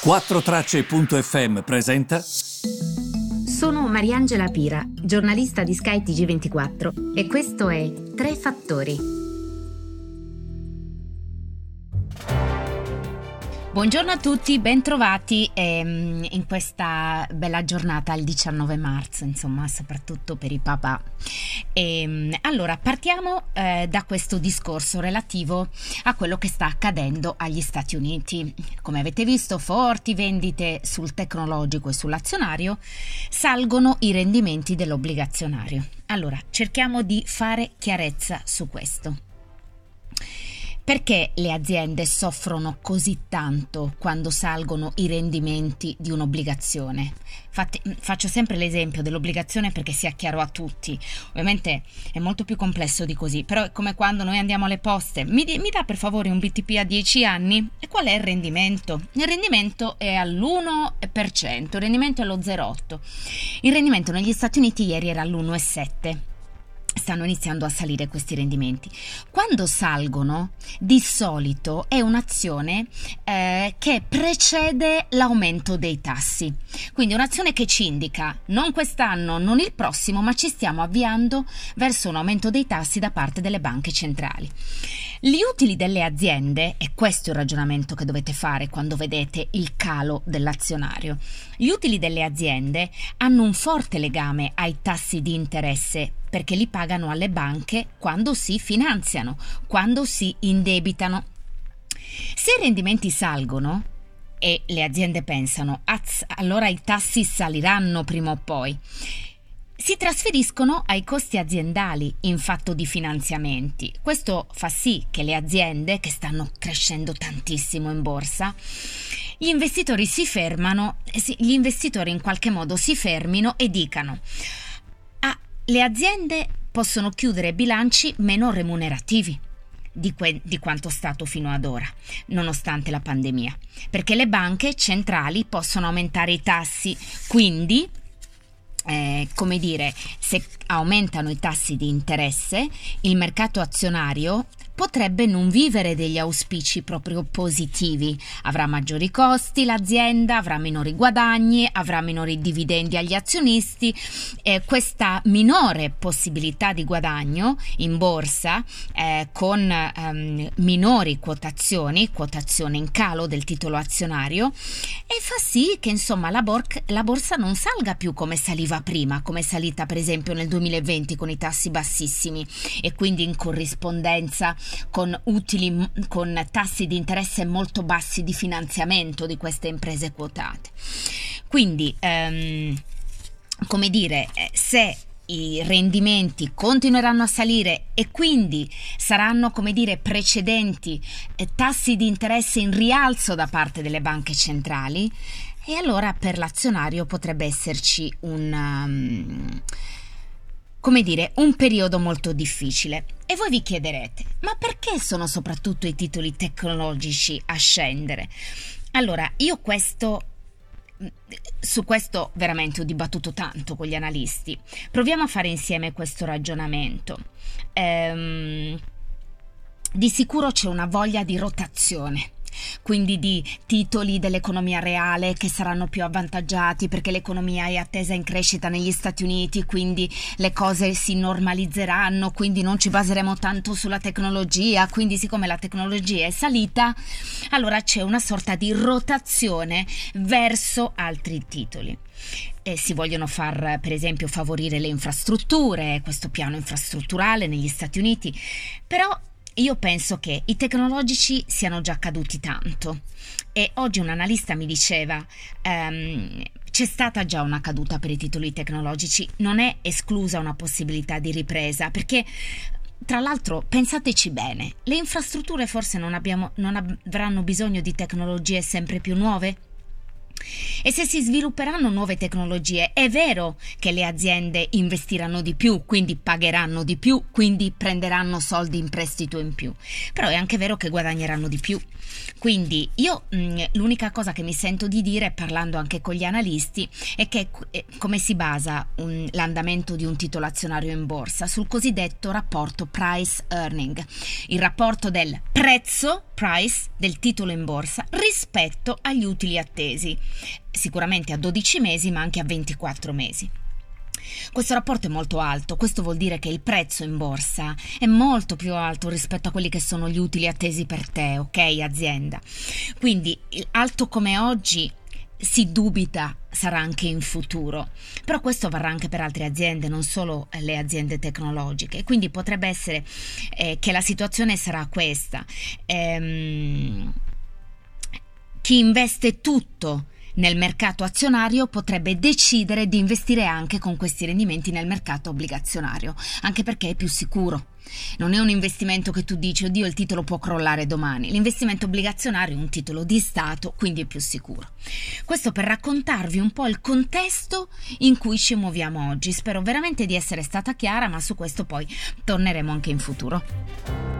4Tracce.fm presenta. Sono Mariangela Pira, giornalista di skytg 24 e questo è Tre Fattori Buongiorno a tutti, bentrovati ehm, in questa bella giornata il 19 marzo, insomma, soprattutto per i papà. E, ehm, allora, partiamo eh, da questo discorso relativo a quello che sta accadendo agli Stati Uniti. Come avete visto, forti vendite sul tecnologico e sull'azionario, salgono i rendimenti dell'obbligazionario. Allora, cerchiamo di fare chiarezza su questo. Perché le aziende soffrono così tanto quando salgono i rendimenti di un'obbligazione? Mm, faccio sempre l'esempio dell'obbligazione perché sia chiaro a tutti. Ovviamente è molto più complesso di così, però è come quando noi andiamo alle poste. Mi, mi dà per favore un BTP a 10 anni? E qual è il rendimento? Il rendimento è all'1%, il rendimento è allo 0,8. Il rendimento negli Stati Uniti ieri era all'1,7 stanno iniziando a salire questi rendimenti. Quando salgono, di solito è un'azione eh, che precede l'aumento dei tassi. Quindi un'azione che ci indica non quest'anno, non il prossimo, ma ci stiamo avviando verso un aumento dei tassi da parte delle banche centrali. Gli utili delle aziende, e questo è il ragionamento che dovete fare quando vedete il calo dell'azionario, gli utili delle aziende hanno un forte legame ai tassi di interesse perché li pagano alle banche quando si finanziano, quando si indebitano. Se i rendimenti salgono, e le aziende pensano, allora i tassi saliranno prima o poi si trasferiscono ai costi aziendali in fatto di finanziamenti. Questo fa sì che le aziende, che stanno crescendo tantissimo in borsa, gli investitori si fermano, gli investitori in qualche modo si fermino e dicano le aziende possono chiudere bilanci meno remunerativi. Di, que- di, quanto stato fino ad ora, nonostante la pandemia, perché le banche centrali possono aumentare i tassi, quindi eh, come dire, se aumentano i tassi di interesse, il mercato azionario potrebbe non vivere degli auspici proprio positivi. Avrà maggiori costi l'azienda, avrà minori guadagni, avrà minori dividendi agli azionisti. Eh, questa minore possibilità di guadagno in borsa eh, con ehm, minori quotazioni, quotazione in calo del titolo azionario, e fa sì che insomma la, bor- la borsa non salga più come saliva prima, come è salita per esempio nel 2020 con i tassi bassissimi e quindi in corrispondenza con utili con tassi di interesse molto bassi di finanziamento di queste imprese quotate. Quindi, ehm, come dire, eh, se i rendimenti continueranno a salire e quindi saranno, come dire, precedenti eh, tassi di interesse in rialzo da parte delle banche centrali, e allora per l'azionario potrebbe esserci un, um, come dire, un periodo molto difficile. E voi vi chiederete, ma perché sono soprattutto i titoli tecnologici a scendere? Allora, io questo su questo veramente ho dibattuto tanto con gli analisti. Proviamo a fare insieme questo ragionamento. Ehm, di sicuro c'è una voglia di rotazione quindi di titoli dell'economia reale che saranno più avvantaggiati perché l'economia è attesa in crescita negli Stati Uniti, quindi le cose si normalizzeranno, quindi non ci baseremo tanto sulla tecnologia, quindi siccome la tecnologia è salita, allora c'è una sorta di rotazione verso altri titoli. E si vogliono far, per esempio, favorire le infrastrutture, questo piano infrastrutturale negli Stati Uniti, però io penso che i tecnologici siano già caduti tanto e oggi un analista mi diceva um, c'è stata già una caduta per i titoli tecnologici, non è esclusa una possibilità di ripresa perché tra l'altro, pensateci bene, le infrastrutture forse non, abbiamo, non avranno bisogno di tecnologie sempre più nuove? E se si svilupperanno nuove tecnologie, è vero che le aziende investiranno di più, quindi pagheranno di più, quindi prenderanno soldi in prestito in più, però è anche vero che guadagneranno di più. Quindi io mh, mm, l'unica cosa che mi sento di dire, parlando anche con gli analisti, è che eh, come si basa un, l'andamento di un titolo azionario in borsa? Sul cosiddetto rapporto price earning, il rapporto del prezzo, price, del titolo in borsa rispetto agli utili attesi sicuramente a 12 mesi ma anche a 24 mesi. Questo rapporto è molto alto, questo vuol dire che il prezzo in borsa è molto più alto rispetto a quelli che sono gli utili attesi per te, ok, azienda. Quindi alto come oggi si dubita sarà anche in futuro, però questo varrà anche per altre aziende, non solo le aziende tecnologiche, quindi potrebbe essere eh, che la situazione sarà questa. Ehm, chi investe tutto nel mercato azionario potrebbe decidere di investire anche con questi rendimenti nel mercato obbligazionario, anche perché è più sicuro. Non è un investimento che tu dici, oddio, il titolo può crollare domani. L'investimento obbligazionario è un titolo di Stato, quindi è più sicuro. Questo per raccontarvi un po' il contesto in cui ci muoviamo oggi. Spero veramente di essere stata chiara, ma su questo poi torneremo anche in futuro.